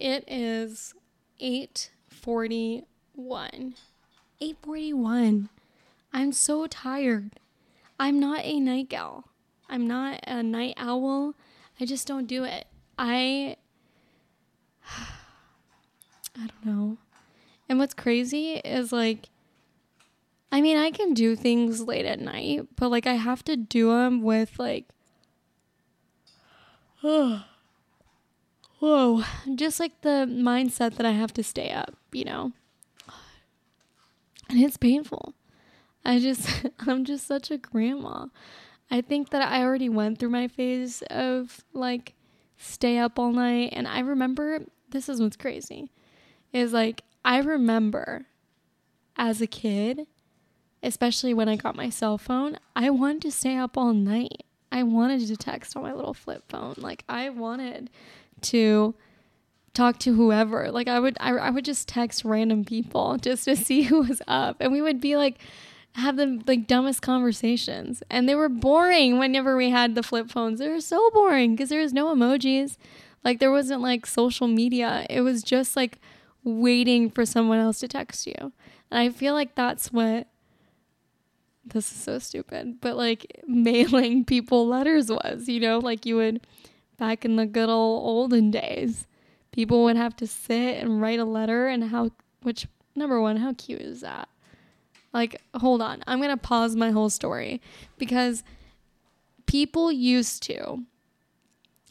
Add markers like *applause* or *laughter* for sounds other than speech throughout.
it is 8:41. 8:41. I'm so tired. I'm not a night gal. I'm not a night owl. I just don't do it. I *sighs* I don't know. And what's crazy is like I mean, I can do things late at night, but like I have to do them with like *sighs* *sighs* whoa, just like the mindset that I have to stay up, you know. And it's painful. I just *laughs* I'm just such a grandma. I think that I already went through my phase of like stay up all night and I remember this is what's crazy. Is like I remember as a kid, especially when I got my cell phone, I wanted to stay up all night. I wanted to text on my little flip phone. Like I wanted to talk to whoever. Like I would I, I would just text random people just to *laughs* see who was up and we would be like have the like dumbest conversations and they were boring whenever we had the flip phones. They were so boring because there was no emojis. Like there wasn't like social media. It was just like waiting for someone else to text you. And I feel like that's what this is so stupid, but like mailing *laughs* people letters was, you know, like you would back in the good old olden days, people would have to sit and write a letter and how which number one, how cute is that? Like, hold on. I'm going to pause my whole story because people used to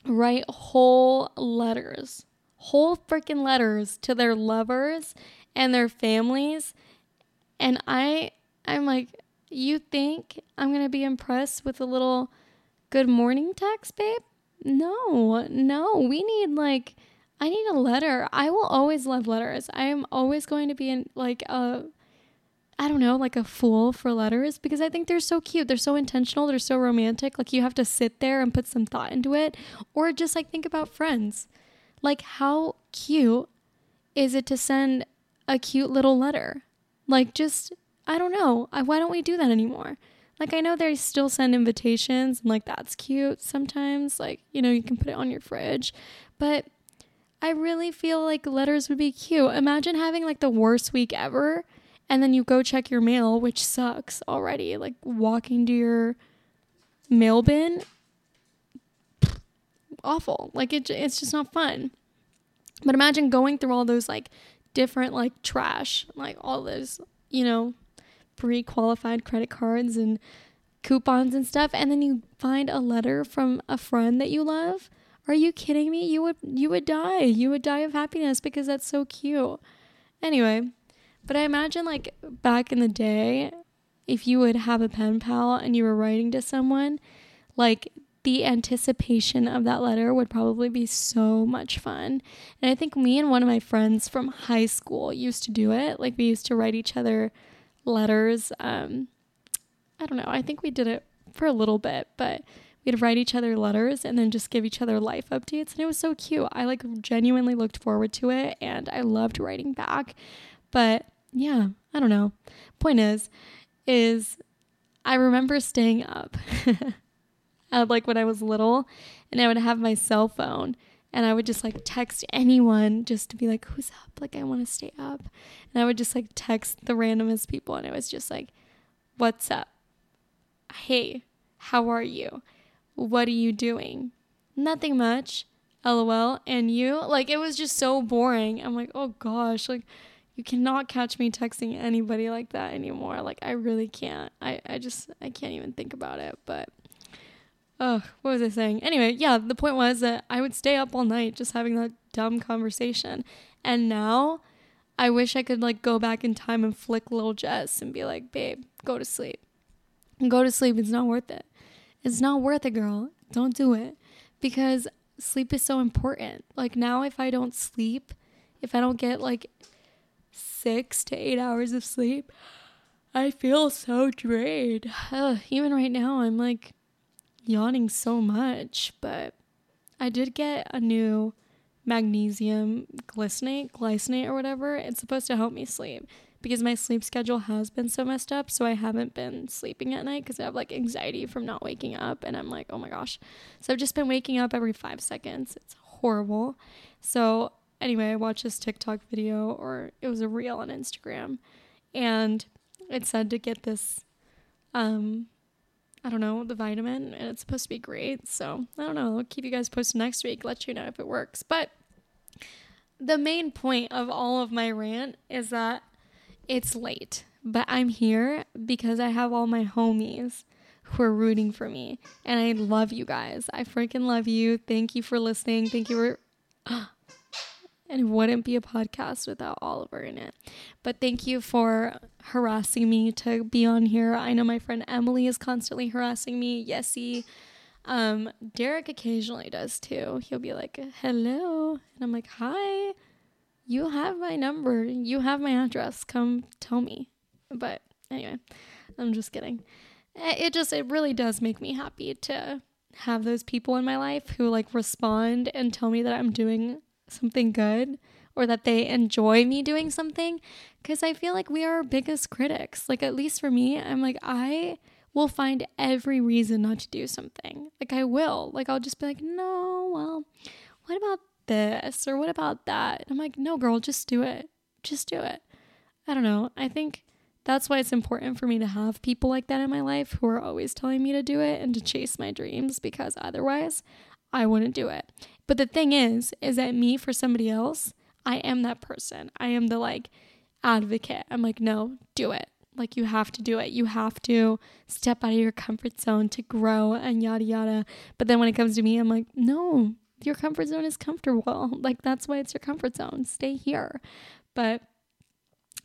write whole letters, whole freaking letters to their lovers and their families. And I I'm like, you think I'm going to be impressed with a little good morning text, babe? No. No, we need like I need a letter. I will always love letters. I am always going to be in like a I don't know, like a fool for letters because I think they're so cute. They're so intentional. They're so romantic. Like you have to sit there and put some thought into it. Or just like think about friends. Like how cute is it to send a cute little letter? Like just, I don't know. Why don't we do that anymore? Like I know they still send invitations and like that's cute sometimes. Like, you know, you can put it on your fridge. But I really feel like letters would be cute. Imagine having like the worst week ever and then you go check your mail, which sucks already. Like walking to your mail bin, awful. Like it, it's just not fun. But imagine going through all those like different like trash, like all those, you know, pre-qualified credit cards and coupons and stuff, and then you find a letter from a friend that you love. Are you kidding me? You would you would die. You would die of happiness because that's so cute. Anyway, but I imagine like back in the day, if you would have a pen pal and you were writing to someone, like the anticipation of that letter would probably be so much fun. And I think me and one of my friends from high school used to do it. Like we used to write each other letters. Um, I don't know. I think we did it for a little bit, but we'd write each other letters and then just give each other life updates. And it was so cute. I like genuinely looked forward to it and I loved writing back. But yeah, I don't know. Point is, is I remember staying up, *laughs* like when I was little, and I would have my cell phone, and I would just like text anyone just to be like, "Who's up?" Like I want to stay up, and I would just like text the randomest people, and it was just like, "What's up? Hey, how are you? What are you doing? Nothing much." LOL. And you? Like it was just so boring. I'm like, "Oh gosh, like." you cannot catch me texting anybody like that anymore. Like I really can't. I, I just I can't even think about it. But oh, what was I saying? Anyway, yeah, the point was that I would stay up all night just having that dumb conversation. And now I wish I could like go back in time and flick little Jess and be like, babe, go to sleep. Go to sleep. It's not worth it. It's not worth it, girl. Don't do it. Because sleep is so important. Like now if I don't sleep, if I don't get like six to eight hours of sleep, I feel so drained. *sighs* Ugh, even right now, I'm like yawning so much, but I did get a new magnesium glycinate, glycinate or whatever. It's supposed to help me sleep because my sleep schedule has been so messed up. So I haven't been sleeping at night because I have like anxiety from not waking up. And I'm like, oh my gosh. So I've just been waking up every five seconds. It's horrible. So anyway, I watched this TikTok video or it was a reel on Instagram and it said to get this um I don't know, the vitamin and it's supposed to be great. So, I don't know, I'll keep you guys posted next week, let you know if it works. But the main point of all of my rant is that it's late, but I'm here because I have all my homies who are rooting for me. And I love you guys. I freaking love you. Thank you for listening. Thank you for. *gasps* and it wouldn't be a podcast without Oliver in it. But thank you for harassing me to be on here. I know my friend Emily is constantly harassing me. Yesy. Um, Derek occasionally does too. He'll be like, hello. And I'm like, hi. You have my number. You have my address. Come tell me. But anyway, I'm just kidding. Eh, it just it really does make me happy to have those people in my life who like respond and tell me that I'm doing something good or that they enjoy me doing something because I feel like we are our biggest critics. Like at least for me, I'm like I will find every reason not to do something. Like I will. Like I'll just be like, "No, well, what about this or what about that?" I'm like, "No, girl, just do it. Just do it." I don't know. I think that's why it's important for me to have people like that in my life who are always telling me to do it and to chase my dreams because otherwise I wouldn't do it. But the thing is, is that me for somebody else, I am that person. I am the like advocate. I'm like, no, do it. Like you have to do it. You have to step out of your comfort zone to grow and yada yada. But then when it comes to me, I'm like, no, your comfort zone is comfortable. *laughs* Like that's why it's your comfort zone. Stay here. But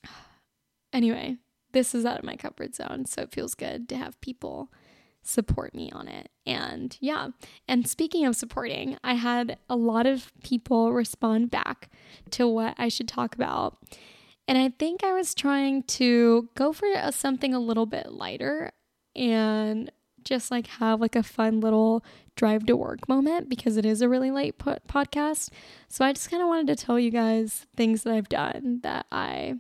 *sighs* anyway, this is out of my comfort zone. So it feels good to have people support me on it. And yeah. And speaking of supporting, I had a lot of people respond back to what I should talk about. And I think I was trying to go for a, something a little bit lighter and just like have like a fun little drive to work moment because it is a really late podcast. So I just kind of wanted to tell you guys things that I've done that I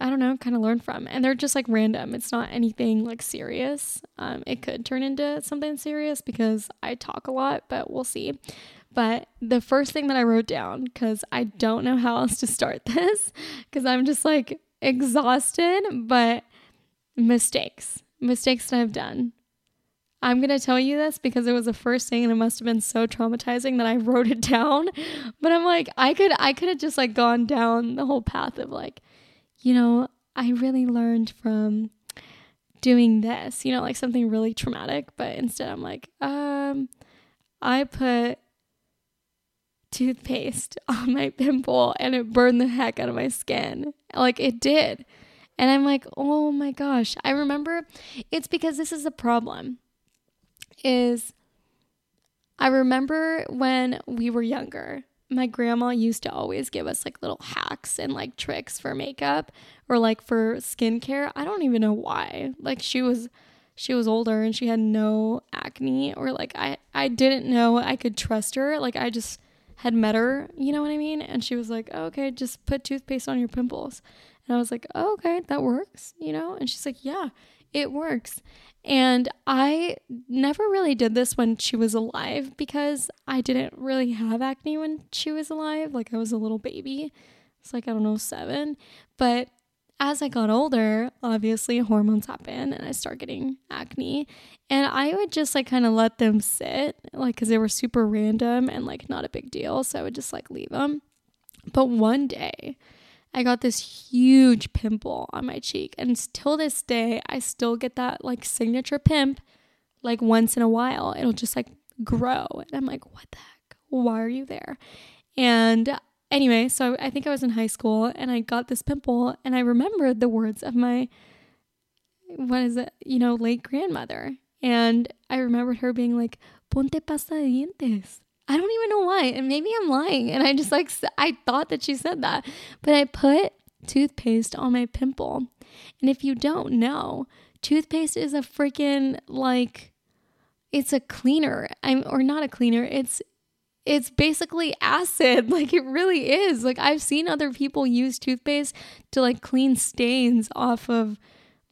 I don't know, kind of learn from. And they're just like random. It's not anything like serious. Um, it could turn into something serious because I talk a lot, but we'll see. But the first thing that I wrote down, because I don't know how else to start *laughs* this, because I'm just like exhausted, but mistakes, mistakes that I've done. I'm going to tell you this because it was the first thing and it must have been so traumatizing that I *laughs* wrote it down. But I'm like, I could, I could have just like gone down the whole path of like, you know, I really learned from doing this, you know, like something really traumatic, but instead I'm like, um, I put toothpaste *laughs* on my pimple and it burned the heck out of my skin. Like it did. And I'm like, "Oh my gosh." I remember it's because this is the problem. Is I remember when we were younger my grandma used to always give us like little hacks and like tricks for makeup or like for skincare. I don't even know why. Like she was she was older and she had no acne or like I I didn't know I could trust her. Like I just had met her, you know what I mean? And she was like, oh, "Okay, just put toothpaste on your pimples." And I was like, oh, "Okay, that works," you know? And she's like, "Yeah, it works." And I never really did this when she was alive because I didn't really have acne when she was alive. Like I was a little baby. It's like, I don't know, seven. But as I got older, obviously hormones happen and I start getting acne. And I would just like kind of let them sit, like, because they were super random and like not a big deal. So I would just like leave them. But one day, I got this huge pimple on my cheek. And till this day, I still get that like signature pimp like once in a while. It'll just like grow. And I'm like, what the heck? Why are you there? And anyway, so I think I was in high school and I got this pimple and I remembered the words of my, what is it, you know, late grandmother. And I remembered her being like, ponte pasta de dientes. I don't even know why. And maybe I'm lying. And I just like, I thought that she said that. But I put toothpaste on my pimple. And if you don't know, toothpaste is a freaking like, it's a cleaner. I'm, or not a cleaner. It's, it's basically acid. *laughs* Like it really is. Like I've seen other people use toothpaste to like clean stains off of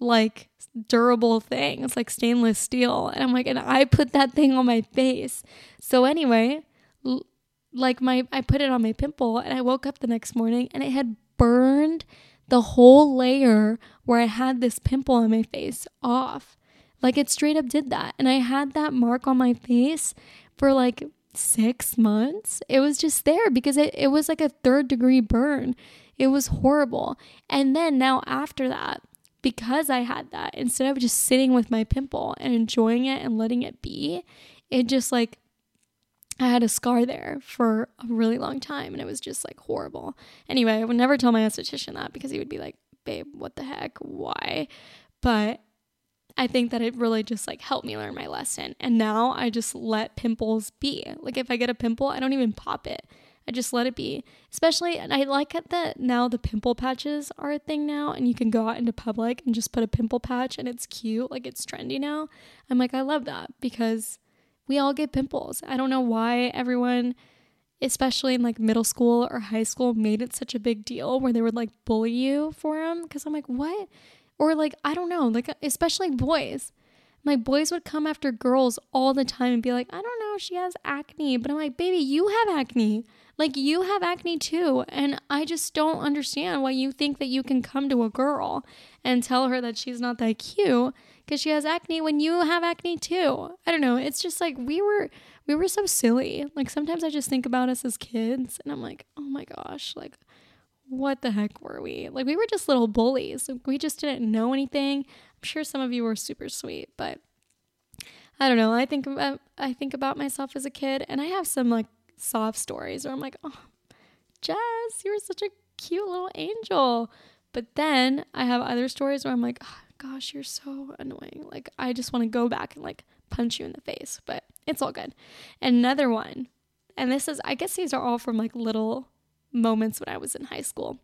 like durable things like stainless steel. And I'm like, and I put that thing on my face. So, anyway, like my I put it on my pimple and I woke up the next morning and it had burned the whole layer where I had this pimple on my face off. Like it straight up did that. And I had that mark on my face for like six months. It was just there because it, it was like a third degree burn. It was horrible. And then now after that, because I had that, instead of just sitting with my pimple and enjoying it and letting it be, it just like I had a scar there for a really long time and it was just like horrible. Anyway, I would never tell my esthetician that because he would be like, babe, what the heck? Why? But I think that it really just like helped me learn my lesson. And now I just let pimples be. Like if I get a pimple, I don't even pop it. I just let it be. Especially, and I like it that now the pimple patches are a thing now, and you can go out into public and just put a pimple patch and it's cute. Like it's trendy now. I'm like, I love that because we all get pimples. I don't know why everyone, especially in like middle school or high school, made it such a big deal where they would like bully you for them. Because I'm like, what? Or like, I don't know, like, especially boys. My boys would come after girls all the time and be like, I don't know, she has acne. But I'm like, baby, you have acne. Like, you have acne too. And I just don't understand why you think that you can come to a girl and tell her that she's not that cute because she has acne when you have acne too. I don't know. It's just like we were we were so silly. Like sometimes I just think about us as kids and I'm like, "Oh my gosh, like what the heck were we? Like we were just little bullies. We just didn't know anything. Sure some of you were super sweet, but I don't know. I think about I think about myself as a kid and I have some like soft stories where I'm like, "Oh, Jess, you were such a cute little angel." But then I have other stories where I'm like, oh, gosh, you're so annoying. Like, I just want to go back and like punch you in the face, but it's all good. Another one, and this is, I guess these are all from like little moments when I was in high school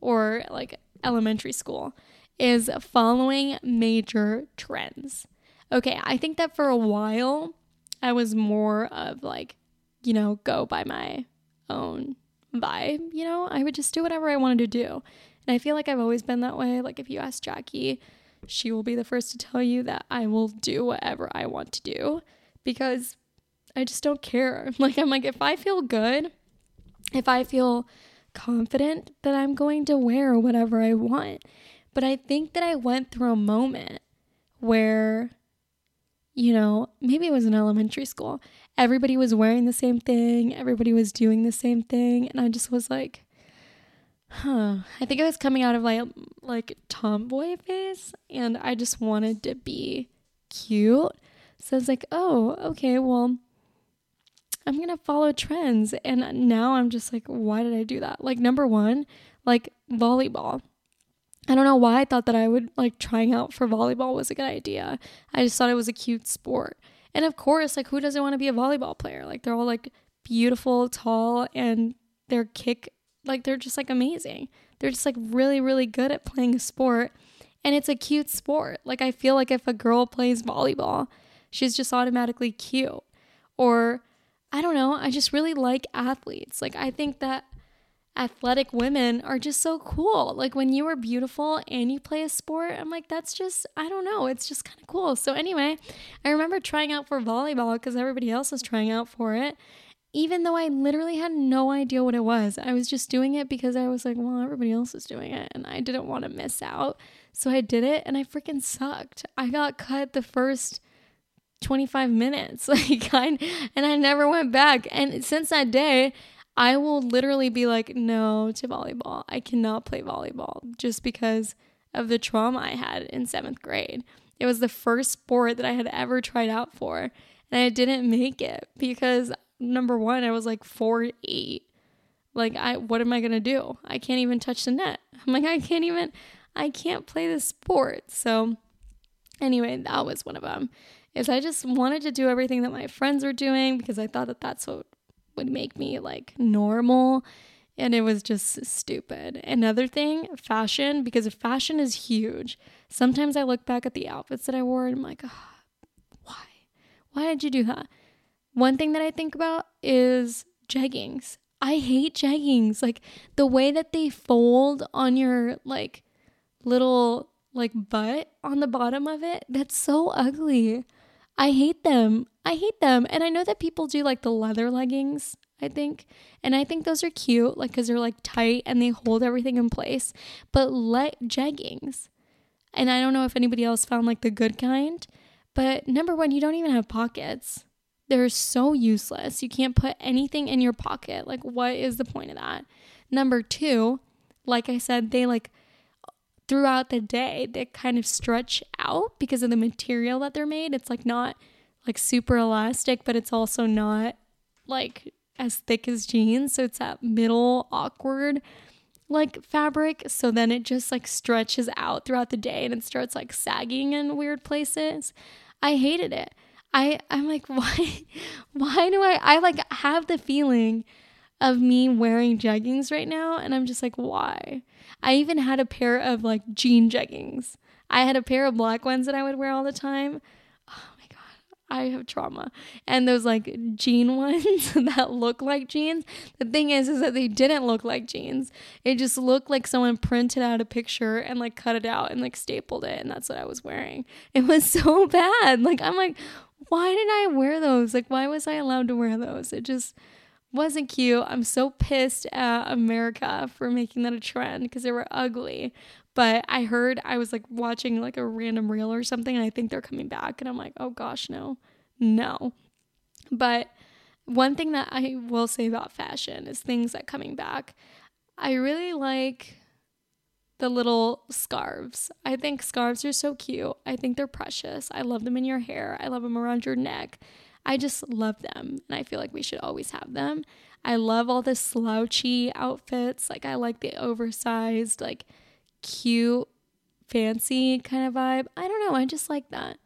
or like elementary school, is following major trends. Okay, I think that for a while I was more of like, you know, go by my own vibe, you know? I would just do whatever I wanted to do. And I feel like I've always been that way. Like if you ask Jackie, she will be the first to tell you that I will do whatever I want to do because I just don't care. *laughs* Like, I'm like, if I feel good, if I feel confident, that I'm going to wear whatever I want. But I think that I went through a moment where, you know, maybe it was in elementary school. Everybody was wearing the same thing, everybody was doing the same thing. And I just was like, huh i think i was coming out of like like tomboy phase and i just wanted to be cute so it's like oh okay well i'm gonna follow trends and now i'm just like why did i do that like number one like volleyball i don't know why i thought that i would like trying out for volleyball was a good idea i just thought it was a cute sport and of course like who doesn't want to be a volleyball player like they're all like beautiful tall and their kick like they're just like amazing. They're just like really, really good at playing a sport. And it's a cute sport. Like I feel like if a girl plays volleyball, she's just automatically cute. Or I don't know, I just really like athletes. Like I think that athletic women are just so cool. Like when you are beautiful and you play a sport, I'm like, that's just, I don't know, it's just kind of cool. So, anyway, I remember trying out for volleyball because everybody else was trying out for it even though I literally had no idea what it was. I was just doing it because I was like, well, everybody else is doing it and I didn't want to miss out. So I did it and I freaking sucked. I got cut the first 25 minutes. *laughs* Like I and I never went back. And since that day, I will literally be like, no to volleyball. I cannot play volleyball just because of the trauma I had in 7th grade. It was the first sport that I had ever tried out for and I didn't make it because number one, I was like four eight. Like I what am I gonna do? I can't even touch the net. *laughs* I'm like, I can't even I can't play this sport. So anyway, that was one of them. Is I just wanted to do everything that my friends were doing because I thought that that's what would make me like normal and it was just stupid. Another thing, fashion, because fashion is huge. Sometimes I look back at the outfits that I wore and I'm like, oh, why? Why did you do that? One thing that I think about is jeggings. I hate jeggings. Like the way that they fold on your like little like butt on the bottom of it, that's so ugly. I hate them. I hate them. And I know that people do like the leather leggings. I think. And I think those are cute, like, because they're like tight and they hold everything in place. But let jeggings, and I don't know if anybody else found like the good kind, but number one, you don't even have pockets. They're so useless. You can't put anything in your pocket. Like, what is the point of that? Number two, like I said, they like throughout the day, they kind of stretch out because of the material that they're made. It's like not like super elastic, but it's also not like as thick as jeans. So it's that middle awkward like fabric. So then it just like stretches out throughout the day and it starts like sagging in weird places. I hated it. I I'm like *laughs* why why do I I like have the feeling of me wearing jeggings right now and I'm just like why? I even had a pair of like jean jeggings. I had a pair of black ones that I would wear all the time Oh my God, I have trauma. And those like jean *laughs* ones that look like jeans. The thing is, is that they didn't look like jeans. It just looked like someone printed out a picture and like cut it out and like stapled it. And that's what I was wearing. It was *laughs* so bad. Like, I'm like, why did I wear those? Like, why was I allowed to wear those? It just wasn't cute. I'm so pissed at America for making that a trend because they were ugly. But I heard I was like watching like a random reel or something, and I think they're coming back. And I'm like, oh gosh, no, no. But one thing that I will say about fashion is things that coming back. I really like the little scarves. I think scarves are so cute. I think they're precious. I love them in your hair. I love them around your neck. I just love them and I feel like we should always have them. I love all the slouchy outfits. Like I like the oversized like cute, fancy kind of vibe. I don't know. I just like that.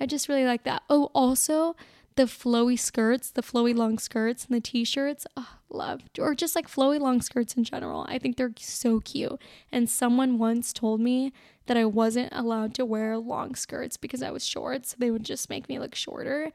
I just really like that. Oh, also the flowy skirts, the flowy long skirts and the t-shirts. Oh, love. Or just like flowy long skirts in general. I think they're so cute. And someone once told me that I wasn't allowed to wear long skirts because I was short, so they would just make me look shorter.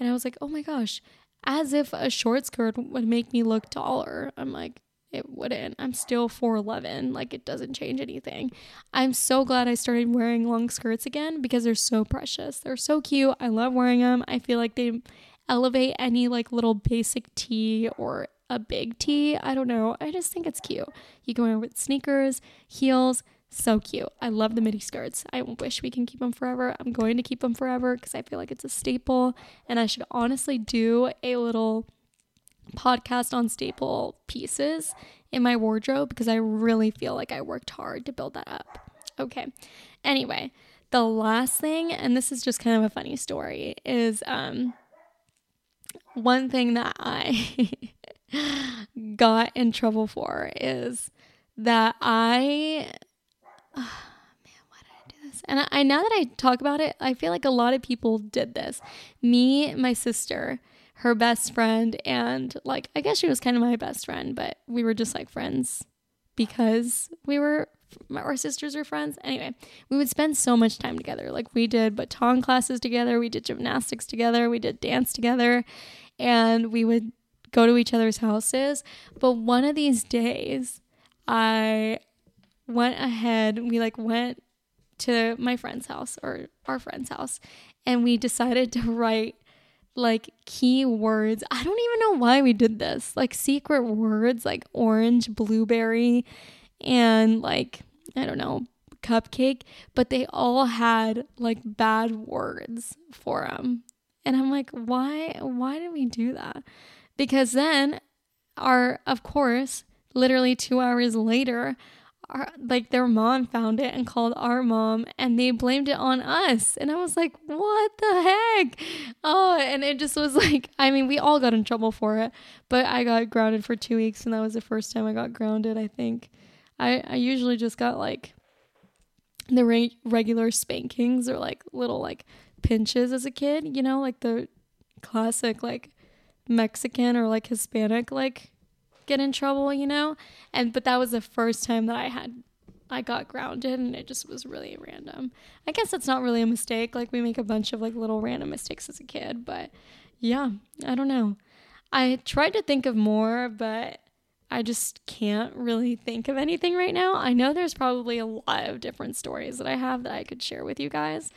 And I was like, "Oh my gosh, as if a short skirt would make me look taller." I'm like, it wouldn't. I'm still 4'11. Like, it doesn't change anything. I'm so glad I started wearing long skirts again because they're so precious. They're so cute. I love wearing them. I feel like they elevate any like little basic tee or a big tee. I don't know. I just think it's cute. You can wear it with sneakers, heels. So cute. I love the midi skirts. I wish we can keep them forever. I'm going to keep them forever because I feel like it's a staple. And I should honestly do a little podcast on staple pieces in my wardrobe because I really feel like I worked hard to build that up. Okay. Anyway, the last thing, and this is just kind of a funny story, is um one thing that I *laughs* got in trouble for is that I oh, *sighs* man, why did I do this? And I, I now that I talk about it, I feel like a lot of people did this. Me, my sister, her best friend and like I guess she was kind of my best friend, but we were just like friends because we were our sisters were friends. Anyway, we would spend so much time together. Like we did baton classes together, we did gymnastics together, we did dance together, and we would go to each other's houses. But one of these days, I went ahead, we like went to my friend's house or our friend's house, and we decided to write like keywords. I don't even know why we did this. Like secret words like orange, blueberry, and like, I don't know, cupcake, but they all had like bad words for them. And I'm like, why why did we do that? Because then our of course, literally 2 hours later, our, like their mom found it and called our mom and they blamed it on us. And i was like what the heck? Oh and it just was *laughs* like i mean we all got in trouble for it but i got grounded for two weeks and that was the first time i got grounded i think. I i usually just got like the re- regular spankings or like little like pinches as a kid you know like the classic like mexican or like hispanic like get in trouble, you know? And but that was the first time that I had I got grounded and it just was really random. I guess that's not really a mistake. Like we make a bunch of like little random mistakes as a kid, but yeah, I don't know. I tried to think of more, but I just can't really think of anything right now. I know there's probably a lot of different stories that I have that I could share with you guys,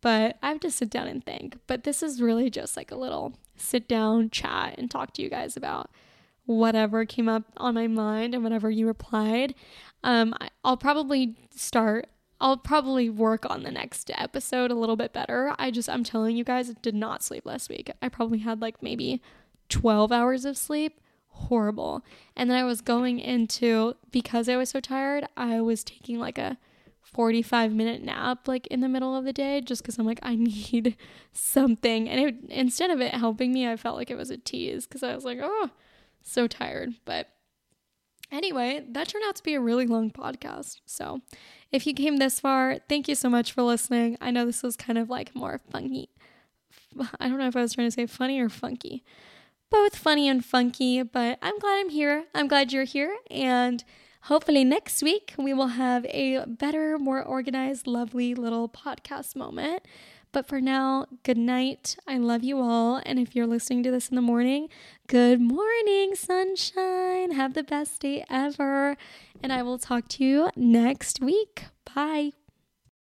but I have to sit down and think. But this is really just like a little sit down chat and talk to you guys about whatever came up on my mind and whatever you replied. Um, I, I'll probably start I'll probably work on the next episode a little bit better. I just, I'm telling you guys, did not sleep last week. I probably had like maybe 12 hours of sleep. Horrible. And then I was going into, because I was so tired, I was taking like a 45 minute nap like in the middle of the day just because I'm like, I *laughs* need something. And it, instead of it helping me, I felt like it was a tease because I was like, oh, so tired. But anyway, that turned out to be a really long podcast. So if you came this far, thank you so much for listening. I know this was kind of like more funky. I don't know if I was trying to say funny or funky. Both funny and funky, but I'm glad I'm here. I'm glad you're here. And hopefully next week we will have a better, more organized, lovely little podcast moment. But for now, good night. I love you all. And if you're listening to this in the morning, good morning, sunshine. Have the best day ever. And I will talk to you next week. Bye.